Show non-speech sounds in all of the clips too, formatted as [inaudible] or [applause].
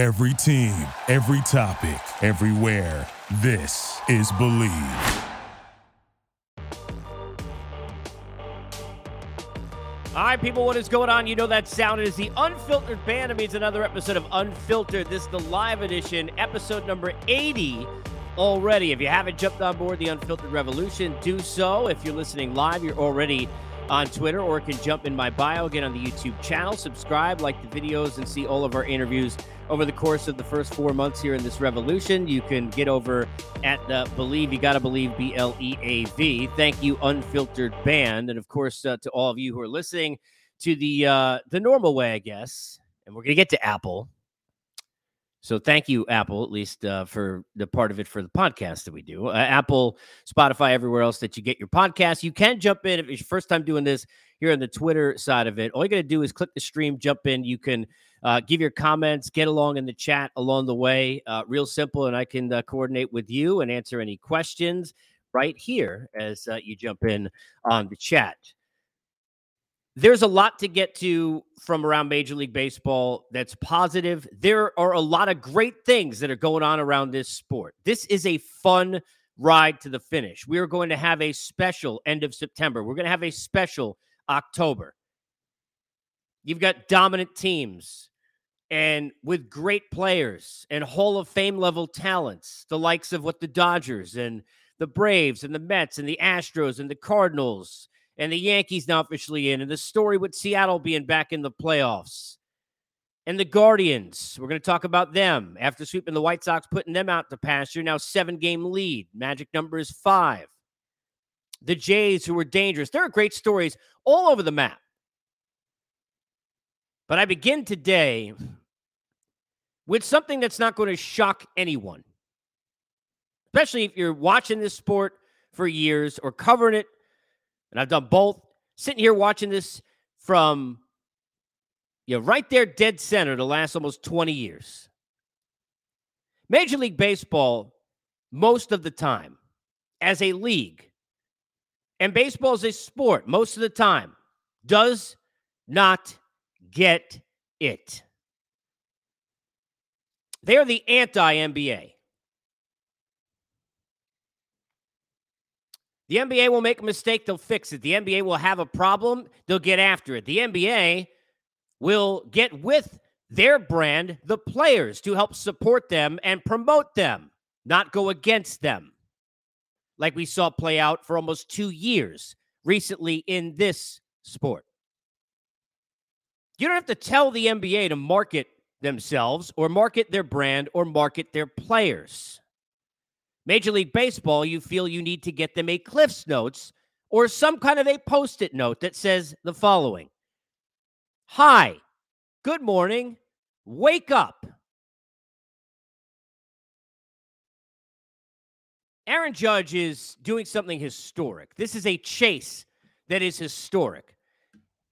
Every team, every topic, everywhere. This is Bleav. All right, people, what is going on? You know that sound. It is the Unfiltered Band. It means another episode of Unfiltered. This is the live edition, episode number 80 already. If you haven't jumped on board the Unfiltered Revolution, do so. If you're listening live, you're already on Twitter or can jump in my bio, get on the YouTube channel, subscribe, like the videos, and see all of our interviews over the course of the first four months here in this revolution. You can get over at the Bleav, you got to believe, B L E A V. Thank you, Unfiltered Band. And of course, uh, to all of you who are listening to the uh, the normal way, I guess. And we're to get to Apple. So thank you, Apple, at least uh, for the part of it for the podcast that we do. Uh, Apple, Spotify, everywhere else that you get your podcast. You can jump in if it's your first time doing this here on the Twitter side of it. All you got to do is click the stream, jump in. You can uh, give your comments, get along in the chat along the way. Uh, real simple, and I can uh, coordinate with you and answer any questions right here as uh, you jump in on the chat. There's a lot to get to from around Major League Baseball that's positive. There are a lot of great things that are going on around this sport. This is a fun ride to the finish. We are going to have a special end of September. We're going to have a special October. You've got dominant teams and with great players and Hall of Fame level talents, the likes of what the Dodgers and the Braves and the Mets and the Astros and the Cardinals and the Yankees now officially in, and the story with Seattle being back in the playoffs. And the Guardians, we're going to talk about them after sweeping the White Sox, putting them out to pasture. Now, seven game lead. Magic number is five. The Jays, who were dangerous. There are great stories all over the map. But I begin today with something that's not going to shock anyone, especially if you're watching this sport for years or covering it and I've done both. Sitting here watching this from you know, right there, dead center, the last almost 20 years. Major League Baseball, most of the time, as a league, and baseball as a sport, most of the time, does not get it. They are the anti NBA. The NBA will make a mistake, they'll fix it. The NBA will have a problem, they'll get after it. The NBA will get with their brand, the players, to help support them and promote them, not go against them, like we saw play out for almost two years recently in this sport. You don't have to tell the NBA to market themselves or market their brand or market their players. Major League Baseball, you feel you need to get them a Cliff's Notes or some kind of a post it note that says the following Hi, good morning, wake up. Aaron Judge is doing something historic. This is a chase that is historic.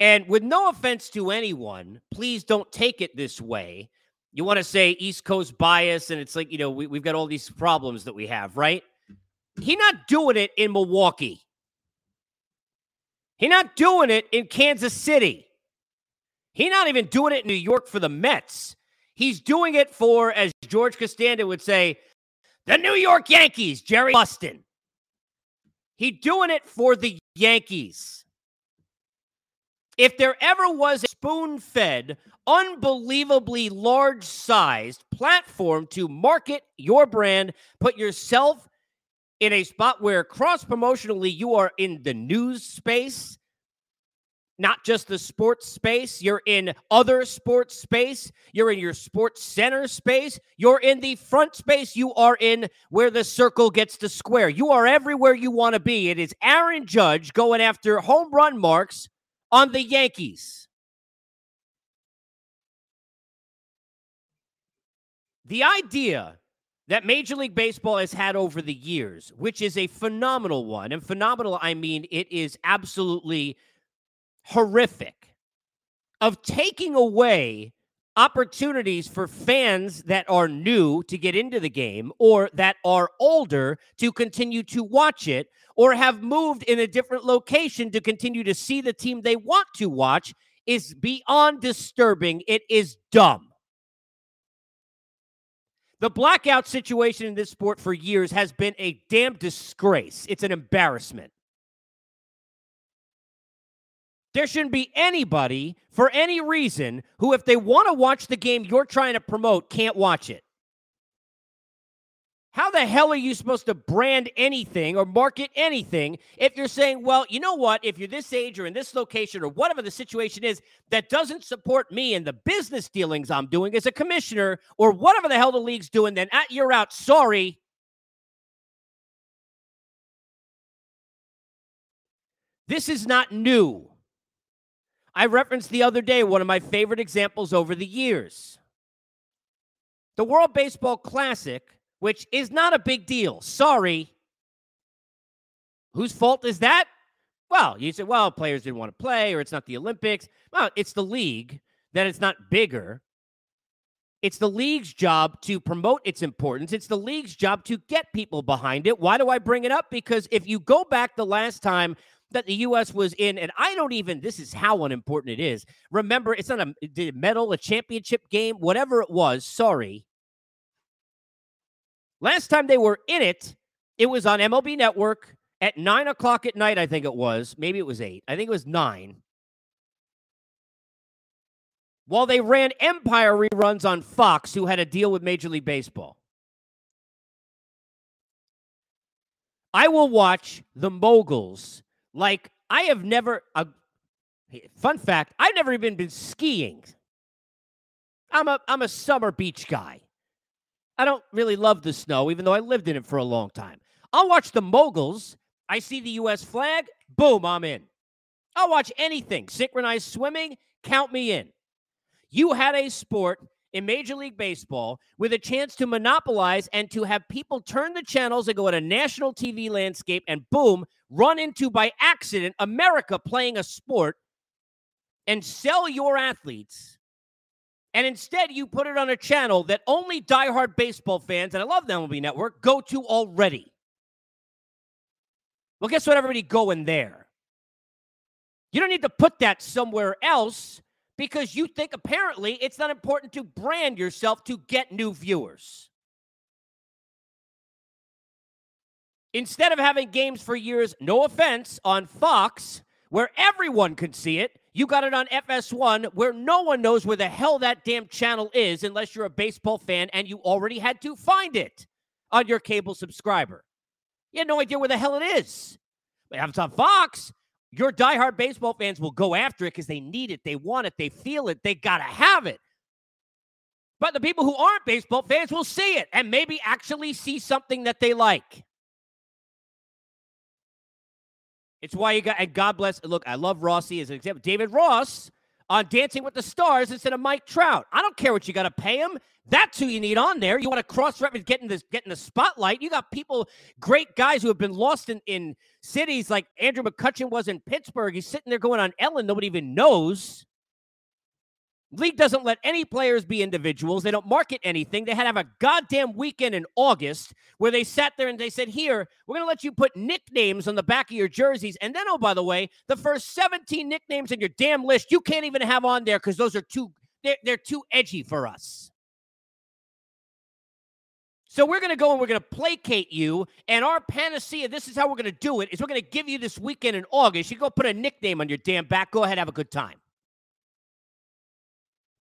And with no offense to anyone, please don't take it this way you want to say East Coast bias, and it's like, you know, we, we've got all these problems that we have, right? He not doing it in Milwaukee. He not doing it in Kansas City. He not even doing it in New York for the Mets. He's doing it for, as George Costanza would say, the New York Yankees, Jerry Buston. He doing it for the Yankees. If there ever was a spoon fed, unbelievably large sized platform to market your brand, put yourself in a spot where cross promotionally you are in the news space, not just the sports space. You're in other sports space. You're in your sports center space. You're in the front space. You are in where the circle gets to square. You are everywhere you want to be. It is Aaron Judge going after home run marks on the Yankees. The idea that Major League Baseball has had over the years, which is a phenomenal one, and phenomenal, I mean, it is absolutely horrific, of taking away opportunities for fans that are new to get into the game or that are older to continue to watch it or have moved in a different location to continue to see the team they want to watch is beyond disturbing. It is dumb. The blackout situation in this sport for years has been a damn disgrace. It's an embarrassment. There shouldn't be anybody for any reason who, if they want to watch the game you're trying to promote, can't watch it. How the hell are you supposed to brand anything or market anything if you're saying, well, you know what? If you're this age or in this location or whatever the situation is that doesn't support me and the business dealings I'm doing as a commissioner or whatever the hell the league's doing, then at you're out. Sorry. This is not new. I referenced the other day one of my favorite examples over the years. The World Baseball Classic which is not a big deal. Sorry. Whose fault is that? Well, you say, well, players didn't want to play or it's not the Olympics. Well, it's the league that it's not bigger. It's the league's job to promote its importance. It's the league's job to get people behind it. Why do I bring it up? Because if you go back the last time that the U.S. was in, and I don't even, this is how unimportant it is. Remember, it's not a medal, a championship game, whatever it was. Sorry. Last time they were in it, it was on MLB Network at nine o'clock at night, I think it was. Maybe it was eight. I think it was nine. While they ran Empire reruns on Fox, who had a deal with Major League Baseball. I will watch the moguls like I have never. Uh, fun fact: I've never even been skiing. I'm a I'm a summer beach guy. I don't really love the snow, even though I lived in it for a long time. I'll watch the moguls. I see the U.S. flag. Boom, I'm in. I'll watch anything. Synchronized swimming, count me in. You had a sport in Major League Baseball with a chance to monopolize and to have people turn the channels and go at a national TV landscape and boom, run into by accident America playing a sport and sell your athletes and instead, you put it on a channel that only diehard baseball fans, and I love the MLB Network, go to already. Well, guess what? Everybody going there. You don't need to put that somewhere else because you think apparently it's not important to brand yourself to get new viewers. Instead of having games for years, no offense, on Fox, where everyone could see it, you got it on FS1 where no one knows where the hell that damn channel is unless you're a baseball fan and you already had to find it on your cable subscriber. You had no idea where the hell it is. But if it's on Fox, your diehard baseball fans will go after it because they need it, they want it, they feel it, they got to have it. But the people who aren't baseball fans will see it and maybe actually see something that they like. It's why you got, and God bless, look, I love Rossi as an example. David Ross on Dancing with the Stars instead of Mike Trout. I don't care what you got to pay him. That's who you need on there. You want to cross reference, getting this, getting the spotlight. You got people, great guys who have been lost in, in cities like Andrew McCutchen was in Pittsburgh. He's sitting there going on Ellen. Nobody even knows. League doesn't let any players be individuals. They don't market anything. They had to have a goddamn weekend in August where they sat there and they said, Here, we're going to let you put nicknames on the back of your jerseys. And then, oh, by the way, the first 17 nicknames in your damn list, you can't even have on there because those are too, they're, they're too edgy for us. So we're going to go and we're going to placate you. And our panacea, this is how we're going to do it, is we're going to give you this weekend in August. You go put a nickname on your damn back. Go ahead, have a good time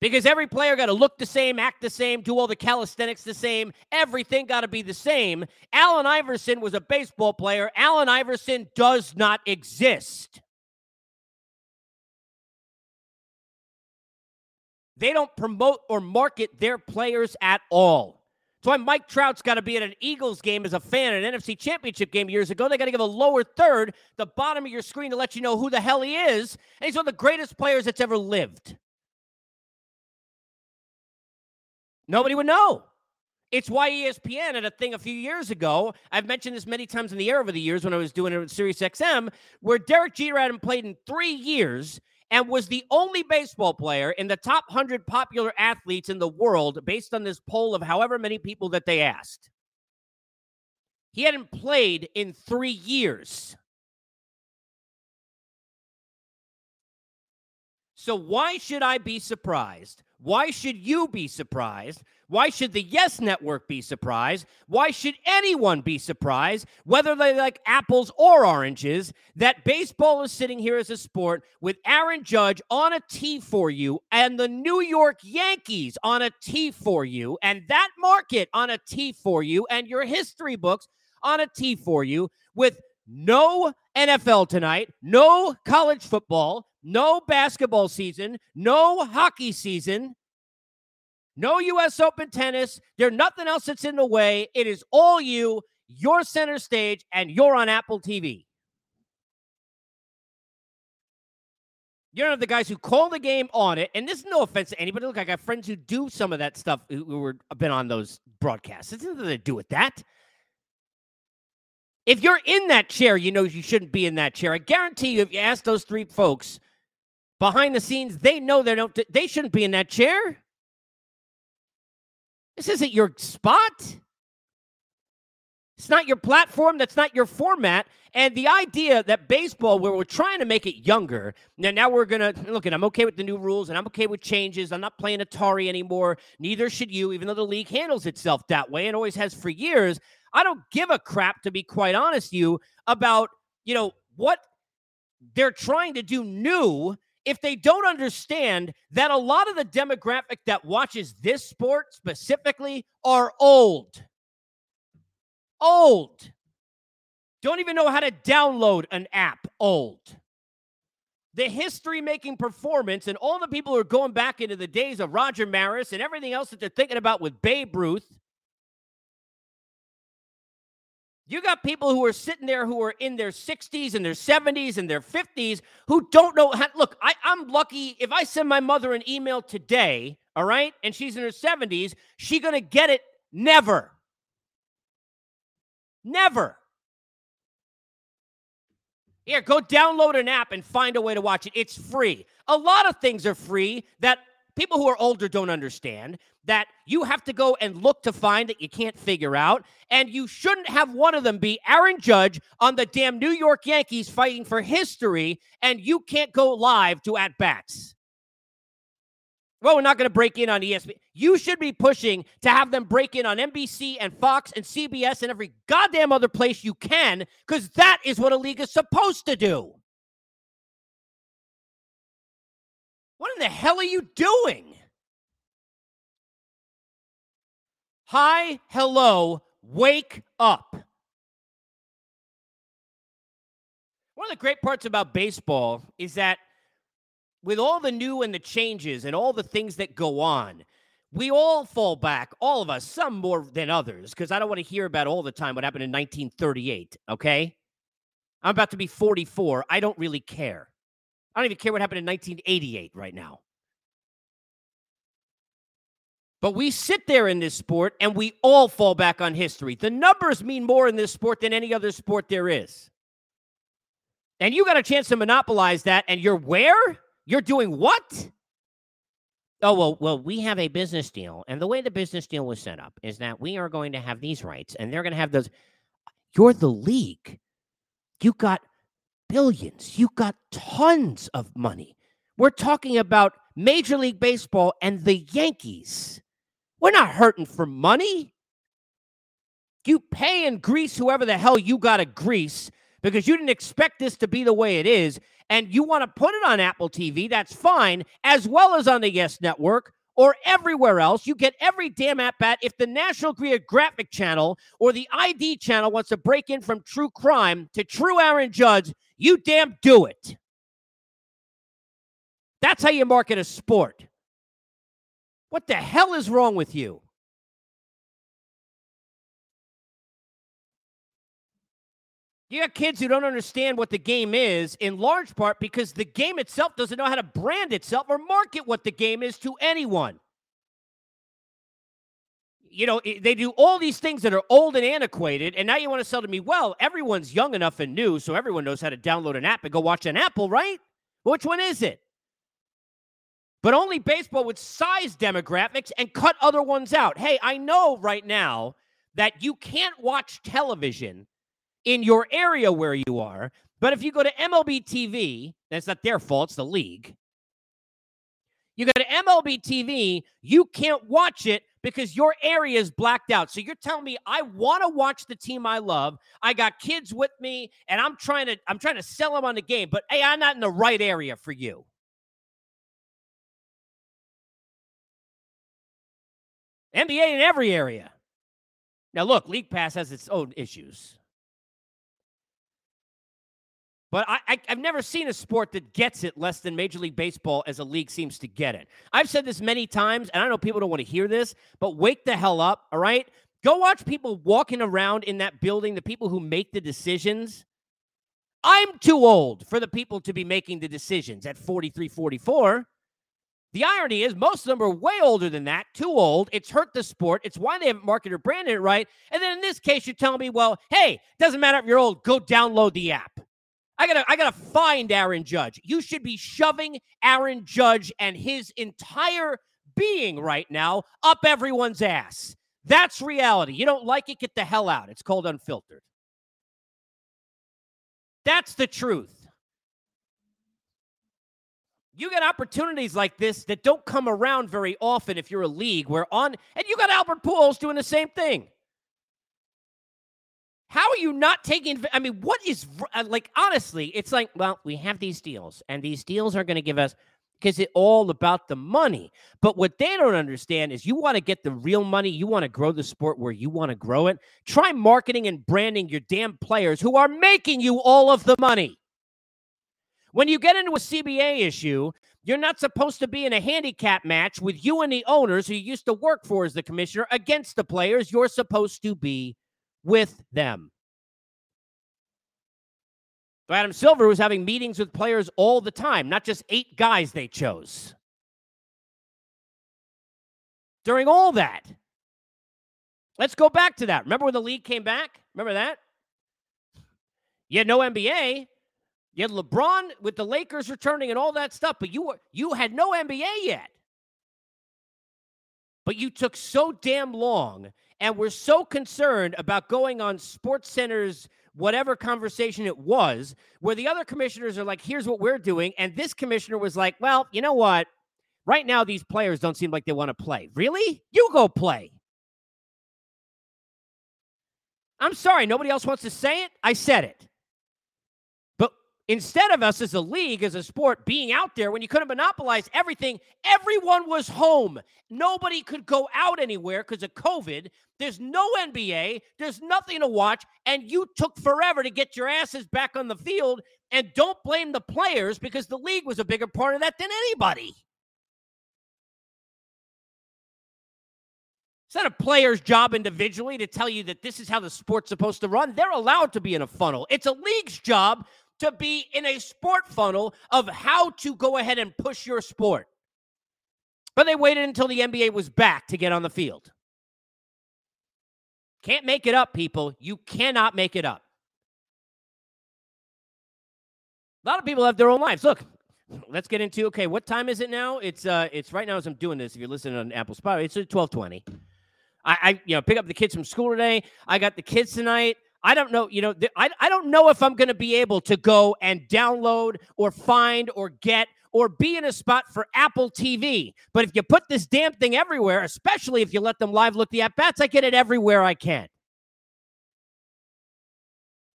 because every player got to look the same, act the same, do all the calisthenics the same. Everything got to be the same. Allen Iverson was a baseball player. Allen Iverson does not exist. They don't promote or market their players at all. That's why Mike Trout's got to be at an Eagles game as a fan, an NFC Championship game years ago. They got to give a lower third, the bottom of your screen, to let you know who the hell he is. And he's one of the greatest players that's ever lived. Nobody would know. It's why ESPN had a thing a few years ago. I've mentioned this many times in the air over the years when I was doing it with Sirius XM, where Derek Jeter hadn't played in three years and was the only baseball player in the top 100 popular athletes in the world based on this poll of however many people that they asked. He hadn't played in three years. So, why should I be surprised Why should you be surprised? Why should the Yes Network be surprised? Why should anyone be surprised, whether they like apples or oranges, that baseball is sitting here as a sport with Aaron Judge on a tee for you and the New York Yankees on a tee for you and that market on a tee for you and your history books on a tee for you with no NFL tonight, no college football, no basketball season, no hockey season, no U.S. Open tennis. There's nothing else that's in the way. It is all you, your center stage, and you're on Apple TV. You're one of the guys who call the game on it. And this is no offense to anybody. Look, I got friends who do some of that stuff who were been on those broadcasts. It's nothing to do with that. If you're in that chair, you know you shouldn't be in that chair. I guarantee you, if you ask those three folks behind the scenes, they know they don't. They shouldn't be in that chair. This isn't your spot. It's not your platform. That's not your format. And the idea that baseball, where we're trying to make it younger, now, now we're to look at, I'm okay with the new rules and I'm okay with changes. I'm not playing Atari anymore. Neither should you, even though the league handles itself that way and always has for years. I don't give a crap, to be quite honest, you about, you know, what they're trying to do new if they don't understand that a lot of the demographic that watches this sport specifically are old. Old. Don't even know how to download an app. Old. The history making performance and all the people who are going back into the days of Roger Maris and everything else that they're thinking about with Babe Ruth You got people who are sitting there who are in their 60s and their 70s and their 50s who don't know how. Look, I, I'm lucky if I send my mother an email today, all right, and she's in her 70s, she to get it never. Never. Here, go download an app and find a way to watch it. It's free. A lot of things are free that people who are older don't understand that you have to go and look to find that you can't figure out. And you shouldn't have one of them be Aaron Judge on the damn New York Yankees fighting for history, and you can't go live to at bats. Well, we're not going to break in on ESPN. You should be pushing to have them break in on NBC and Fox and CBS and every goddamn other place you can, because that is what a league is supposed to do. What in the hell are you doing? Hi, hello, wake up. One of the great parts about baseball is that with all the new and the changes and all the things that go on, we all fall back, all of us, some more than others, because I don't want to hear about all the time what happened in 1938, okay? I'm about to be 44. I don't really care. I don't even care what happened in 1988 right now. But we sit there in this sport and we all fall back on history. The numbers mean more in this sport than any other sport there is. And you got a chance to monopolize that, and you're where? You're doing what? Oh, well, well, we have a business deal. And the way the business deal was set up is that we are going to have these rights and they're going to have those. You're the league. You got billions. You got tons of money. We're talking about Major League Baseball and the Yankees. We're not hurting for money. You pay and grease whoever the hell you got to grease because you didn't expect this to be the way it is. And you want to put it on Apple TV, that's fine, as well as on the Yes Network or everywhere else. You get every damn at bat. If the National Geographic Channel or the ID channel wants to break in from true crime to true Aaron Judge, you damn do it. That's how you market a sport. What the hell is wrong with you? You got kids who don't understand what the game is, in large part because the game itself doesn't know how to brand itself or market what the game is to anyone. You know, they do all these things that are old and antiquated, and now you want to sell to me, well, everyone's young enough and new, so everyone knows how to download an app and go watch an Apple, right? Which one is it? But only baseball with size demographics and cut other ones out. Hey, I know right now that you can't watch television in your area where you are, but if you go to MLB TV, that's not their fault, it's the league. You go to MLB TV, you can't watch it because your area is blacked out. So you're telling me I want to watch the team I love. I got kids with me and I'm trying to I'm trying to sell them on the game, but hey, I'm not in the right area for you. NBA in every area. Now look, League Pass has its own issues. But I, I, have never seen a sport that gets it less than Major League Baseball as a league seems to get it. I've said this many times, and I know people don't want to hear this, but wake the hell up, all right? Go watch people walking around in that building, the people who make the decisions. I'm too old for the people to be making the decisions at 43, 44. The irony is, most of them are way older than that, too old. It's hurt the sport. It's why they haven't marketed or branded it right. And then in this case, you're telling me, well, hey, it doesn't matter if you're old, go download the app. I gotta, I gotta find Aaron Judge. You should be shoving Aaron Judge and his entire being right now up everyone's ass. That's reality. You don't like it, get the hell out. It's called unfiltered. That's the truth. You get opportunities like this that don't come around very often if you're a league where on, and you got Albert Pujols doing the same thing. How are you not taking? I mean, what is uh, like? Honestly, it's like, well, we have these deals, and these deals are going to give us because it's all about the money. But what they don't understand is you want to get the real money. You want to grow the sport where you want to grow it. Try marketing and branding your damn players who are making you all of the money. When you get into a CBA issue, you're not supposed to be in a handicap match with you and the owners who you used to work for as the commissioner against the players. You're supposed to be with them. Adam Silver was having meetings with players all the time, not just eight guys they chose. During all that, let's go back to that. Remember when the league came back? Remember that? You had no NBA. You had LeBron with the Lakers returning and all that stuff, but you were you had no NBA yet. But you took so damn long and we're so concerned about going on Sports Center's whatever conversation it was, where the other commissioners are like, here's what we're doing. And this commissioner was like, well, you know what? Right now, these players don't seem like they want to play. Really? You go play. I'm sorry, nobody else wants to say it. I said it. Instead of us as a league, as a sport, being out there when you could have monopolized everything, everyone was home. Nobody could go out anywhere because of COVID. There's no NBA, there's nothing to watch, and you took forever to get your asses back on the field. And don't blame the players because the league was a bigger part of that than anybody. It's not a player's job individually to tell you that this is how the sport's supposed to run. They're allowed to be in a funnel. It's a league's job to be in a sport funnel of how to go ahead and push your sport. But they waited until the NBA was back to get on the field. Can't make it up, people. You cannot make it up. A lot of people have their own lives. Look, let's get into okay, what time is it now? It's uh it's right now as I'm doing this. If you're listening on Apple Spotify, it's 1220. I, I you know pick up the kids from school today. I got the kids tonight. I don't know, you know, th- I, I don't know if I'm going to be able to go and download or find or get or be in a spot for Apple TV. But if you put this damn thing everywhere, especially if you let them live look the at bats, I get it everywhere I can.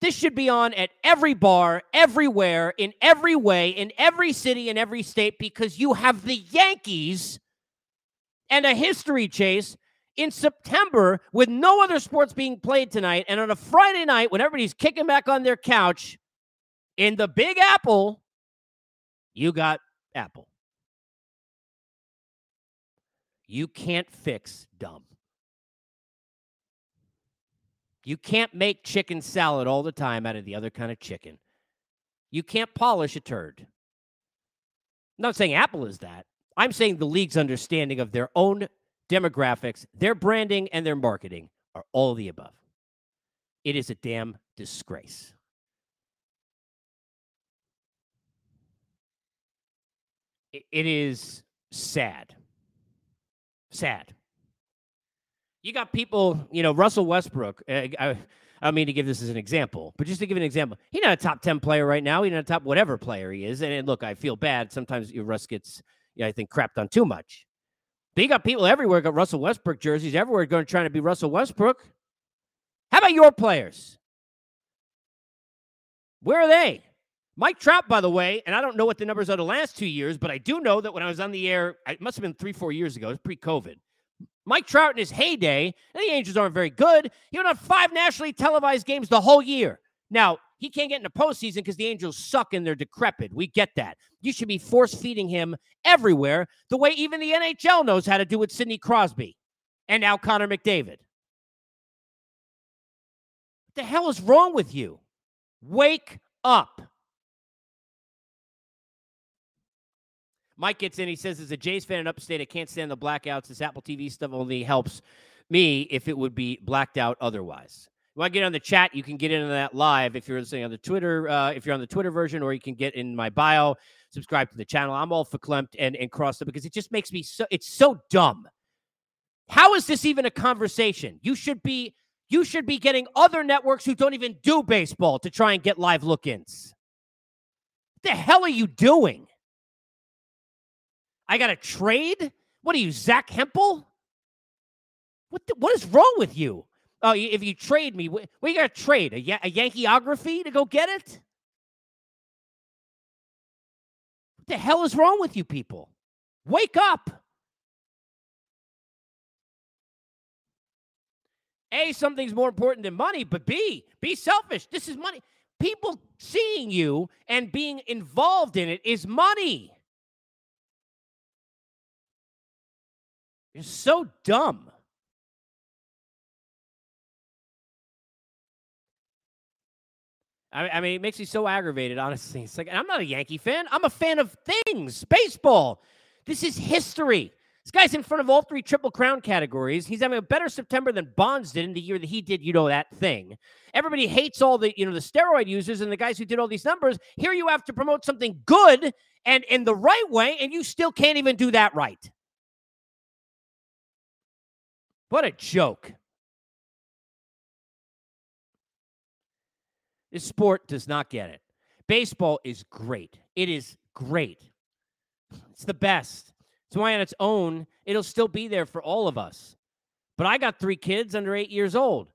This should be on at every bar, everywhere, in every way, in every city, in every state, because you have the Yankees and a history chase in September with no other sports being played tonight and on a Friday night when everybody's kicking back on their couch in the Big Apple, you got Apple. You can't fix dumb. You can't make chicken salad all the time out of the other kind of chicken. You can't polish a turd. I'm not saying Apple is that. I'm saying the league's understanding of their own demographics, their branding, and their marketing are all the above. It is a damn disgrace. It is sad. Sad. You got people, you know, Russell Westbrook. Uh, I, I mean to give this as an example, but just to give an example, he's not a top 10 player right now. He's not a top whatever player he is. And, and look, I feel bad. Sometimes Russ gets yeah, I think crapped on too much. You got people everywhere got Russell Westbrook jerseys everywhere going trying to be Russell Westbrook. How about your players? Where are they? Mike Trout, by the way, and I don't know what the numbers are the last two years, but I do know that when I was on the air, it must have been three, four years ago, it was pre COVID. Mike Trout in his heyday, and the Angels aren't very good. He went on five nationally televised games the whole year. Now, he can't get in the postseason because the Angels suck and they're decrepit. We get that. You should be force feeding him everywhere, the way even the NHL knows how to do with Sidney Crosby and now Connor McDavid. What the hell is wrong with you? Wake up. Mike gets in. He says, as a Jays fan in upstate, I can't stand the blackouts. This Apple TV stuff only helps me if it would be blacked out otherwise. You want to get on the chat? You can get into that live if you're listening on the Twitter, uh, if you're on the Twitter version, or you can get in my bio, subscribe to the channel. I'm all verklempt and, and crossed up because it just makes me so, it's so dumb. How is this even a conversation? You should be you should be getting other networks who don't even do baseball to try and get live look ins. What the hell are you doing? I got a trade? What are you, Zack Hample? What, the, what is wrong with you? Oh, if you trade me, what you got to trade? A, a Yankeeography to go get it? What the hell is wrong with you people? Wake up. A, something's more important than money, but B, be selfish. This is money. People seeing you and being involved in it is money. You're so dumb. I, I mean, it makes me so aggravated, honestly. It's like, I'm not a Yankee fan. I'm a fan of things, baseball. This is history. This guy's in front of all three Triple Crown categories. He's having a better September than Bonds did in the year that he did, you know, that thing. Everybody hates all the, you know, the steroid users and the guys who did all these numbers. Here you have to promote something good and in the right way, and you still can't even do that right. What a joke. This sport does not get it. Baseball is great. It is great. It's the best. It's why on its own, it'll still be there for all of us. But I got three kids under eight years old.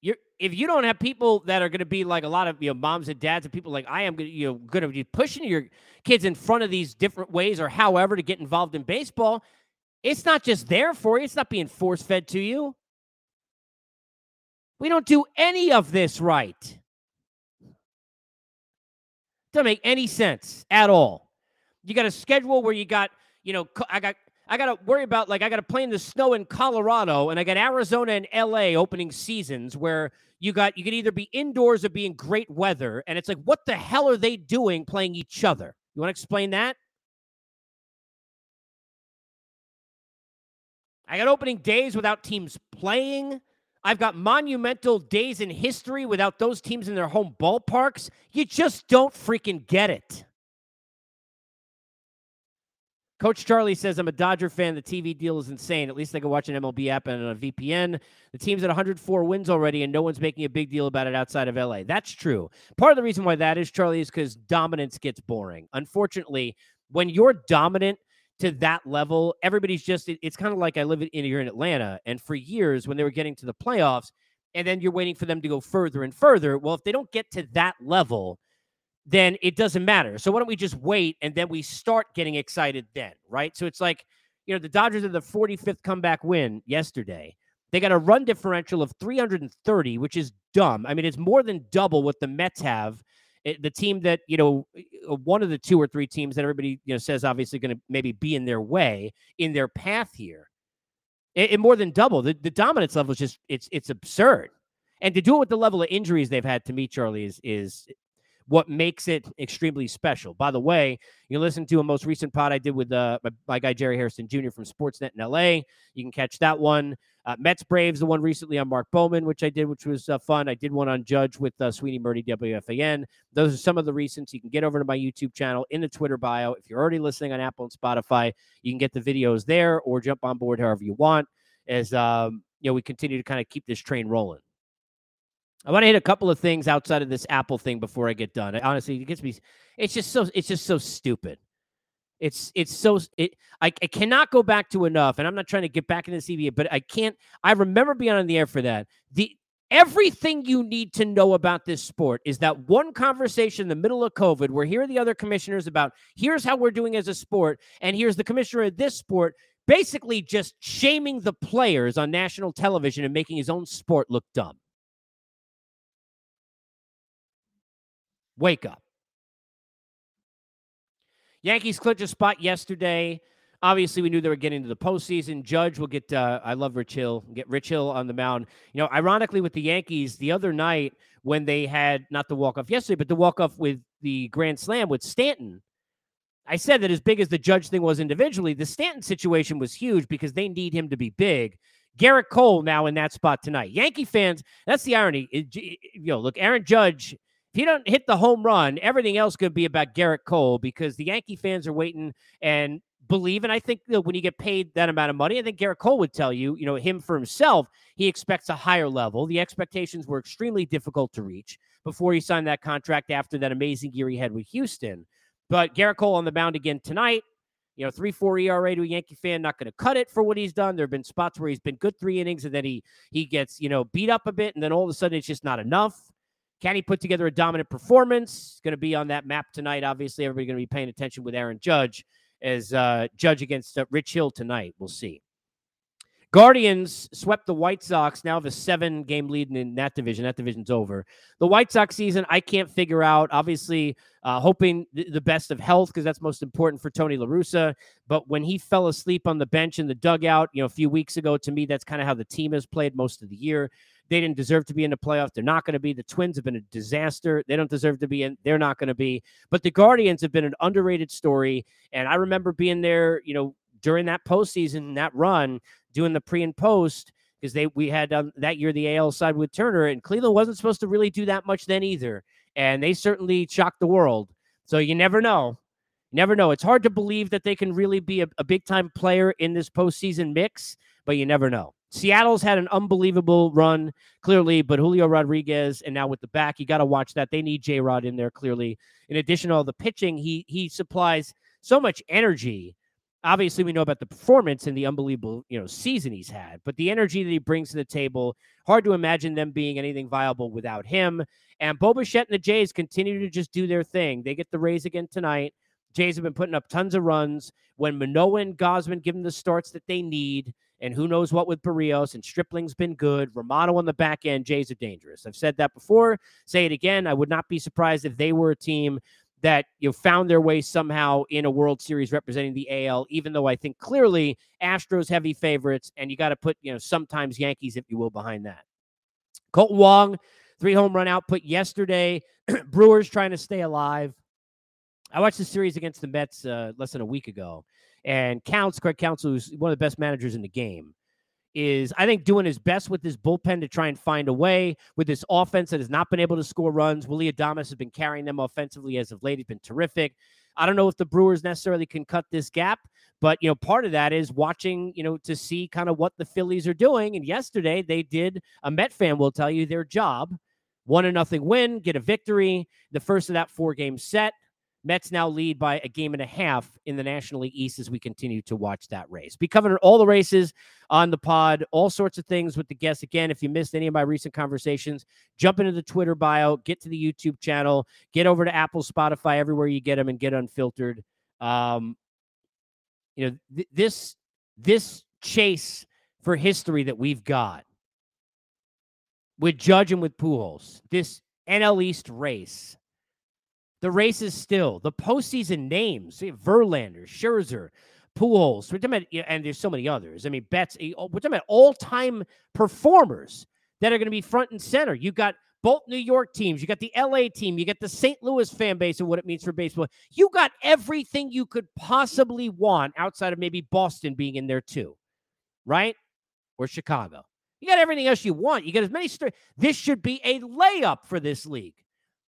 You're, if you don't have people that are going to be like a lot of you know moms and dads and people like I am, you know, going to be pushing your kids in front of these different ways or however to get involved in baseball, it's not just there for you. It's not being force fed to you. We don't do any of this right. Doesn't make any sense at all. You got a schedule where you got, you know, I got I got to worry about like I got to play in the snow in Colorado and I got Arizona and LA opening seasons where you got you could either be indoors or be in great weather and it's like what the hell are they doing playing each other? You want to explain that? I got opening days without teams playing. I've got monumental days in history without those teams in their home ballparks. You just don't freaking get it. Coach Charlie says, I'm a Dodger fan. The TV deal is insane. At least I can watch an MLB app and a VPN. The team's at 104 wins already, and no one's making a big deal about it outside of LA. That's true. Part of the reason why that is, Charlie, is because dominance gets boring. Unfortunately, when you're dominant, to that level. Everybody's just, it, it's kind of like I live in, here in Atlanta. And for years, when they were getting to the playoffs, and then you're waiting for them to go further and further. Well, if they don't get to that level, then it doesn't matter. So why don't we just wait and then we start getting excited then, right? So it's like, you know, the Dodgers are the 45th comeback win yesterday. They got a run differential of 330, which is dumb. I mean, it's more than double what the Mets have it, the team that you know uh, one of the two or three teams that everybody you know says obviously going to maybe be in their way in their path here it, it more than double the, the dominance level is just it's it's absurd. And to do it with the level of injuries they've had to me charlie is is what makes it extremely special. By the way, you listen to a most recent pod I did with uh, my, my, guy Jerry Hairston Jr. from Sportsnet in LA. You can catch that one. Uh, Mets Braves, the one recently on Mark Bowman, which I did, which was uh, fun. I did one on Judge with uh, Sweeny Murti WFAN. Those are some of the recents. You can get over to my YouTube channel in the Twitter bio. If you're already listening on Apple and Spotify, you can get the videos there or jump on board however you want. As um, you know, we continue to kind of keep this train rolling. I want to hit a couple of things outside of this Apple thing before I get done. honestly, it gets me. It's just so. It's just so stupid. It's it's so it. I, I cannot go back to enough, and I'm not trying to get back into the CBA, but I can't. I remember being on the air for that. The everything you need to know about this sport is that one conversation in the middle of COVID where here are the other commissioners about here's how we're doing as a sport, and here's the commissioner of this sport basically just shaming the players on national television and making his own sport look dumb. Wake up. Yankees clinched a spot yesterday. Obviously, we knew they were getting to the postseason. Judge will get. Uh, I love Rich Hill. Get Rich Hill on the mound. You know, ironically, with the Yankees the other night when they had not the walk off yesterday, but the walk off with the grand slam with Stanton. I said that as big as the Judge thing was individually, the Stanton situation was huge because they need him to be big. Gerrit Cole now in that spot tonight. Yankee fans, that's the irony. It, you know, look, Aaron Judge, he don't hit the home run, everything else could be about Gerrit Cole because the Yankee fans are waiting and believe. And I think know, when you get paid that amount of money, I think Gerrit Cole would tell you, you know, him for himself, he expects a higher level. The expectations were extremely difficult to reach before he signed that contract after that amazing year he had with Houston. But Gerrit Cole on the mound again tonight. You know, three four ERA to a Yankee fan, not going to cut it for what he's done. There have been spots where he's been good three innings and then he he gets you know beat up a bit, and then all of a sudden it's just not enough. Can he put together a dominant performance? Going to be on that map tonight. Obviously, everybody's going to be paying attention with Aaron Judge as uh, Judge against uh, Rich Hill tonight. We'll see. Guardians swept the White Sox, now have a seven game lead in that division. That division's over. The White Sox season, I can't figure out. Obviously, uh, hoping th- the best of health because that's most important for Tony LaRussa. But when he fell asleep on the bench in the dugout, you know, a few weeks ago, to me, that's kind of how the team has played most of the year. They didn't deserve to be in the playoff. They're not going to be. The Twins have been a disaster. They don't deserve to be in. They're not going to be. But the Guardians have been an underrated story. And I remember being there, you know, during that postseason, that run, doing the pre and post because they we had um, that year the AL side with Turner and Cleveland wasn't supposed to really do that much then either, and they certainly shocked the world. So you never know, never know. It's hard to believe that they can really be a, a big time player in this postseason mix, but you never know. Seattle's had an unbelievable run, clearly, but Julio Rodriguez, and now with the back, you got to watch that. They need J Rod in there, clearly. In addition to all the pitching, he he supplies so much energy obviously we know about the performance and the unbelievable you know season he's had but the energy that he brings to the table hard to imagine them being anything viable without him and Bo Bichette and the Jays continue to just do their thing they get the Rays again tonight Jays have been putting up tons of runs when Manoah and Gausman give them the starts that they need and who knows what with Berrios and Stripling's been good. Romano on the back end, Jays are dangerous. I've said that before. Say it again. I would not be surprised if they were a team that you know, found their way somehow in a World Series representing the AL, even though I think clearly Astros heavy favorites, and you got to put, you know, sometimes Yankees, if you will, behind that. Kolten Wong, three home run output yesterday. [clears throat] Brewers trying to stay alive. I watched the series against the Mets uh, less than a week ago, and Counsell, Craig Counsell, who's one of the best managers in the game, is I think doing his best with his bullpen to try and find a way with this offense that has not been able to score runs. Willy Adames has been carrying them offensively as of late. He's been terrific. I don't know if the Brewers necessarily can cut this gap, but you know, part of that is watching, you know, to see kind of what the Phillies are doing. And yesterday they did a Met fan will tell you their job. One to nothing win, get a victory. The first of that four game set. Mets now lead by a game and a half in the National League East as we continue to watch that race. Be covering all the races on the pod, all sorts of things with the guests. Again, if you missed any of my recent conversations, jump into the Twitter bio, get to the YouTube channel, get over to Apple, Spotify, everywhere you get them, and get unfiltered. Um, you know, th- this this chase for history that we've got with Judge and with Pujols, this NL East race the race is still the postseason names: Verlander, Scherzer, Pujols. We're talking about, and there's so many others. I mean, Betts. Eh, we're talking about all-time performers that are going to be front and center. You got both New York teams. You got the LA team. You got the St. Louis fan base and what it means for baseball. You got everything you could possibly want outside of maybe Boston being in there too, right? Or Chicago. You got everything else you want. You got as many. St- this should be a layup for this league.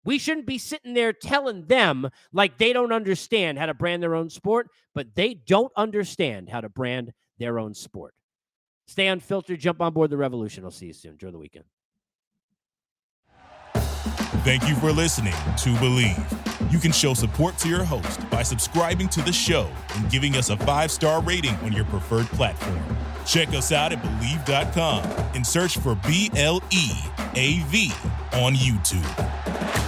We shouldn't be sitting there telling them like they don't understand how to brand their own sport, but they don't understand how to brand their own sport. Stay unfiltered, jump on board the revolution. I'll see you soon. Enjoy the weekend. Thank you for listening to Bleav. You can show support to your host by subscribing to the show and giving us a five star rating on your preferred platform. Check us out at Bleav.com and search for B L E A V on YouTube.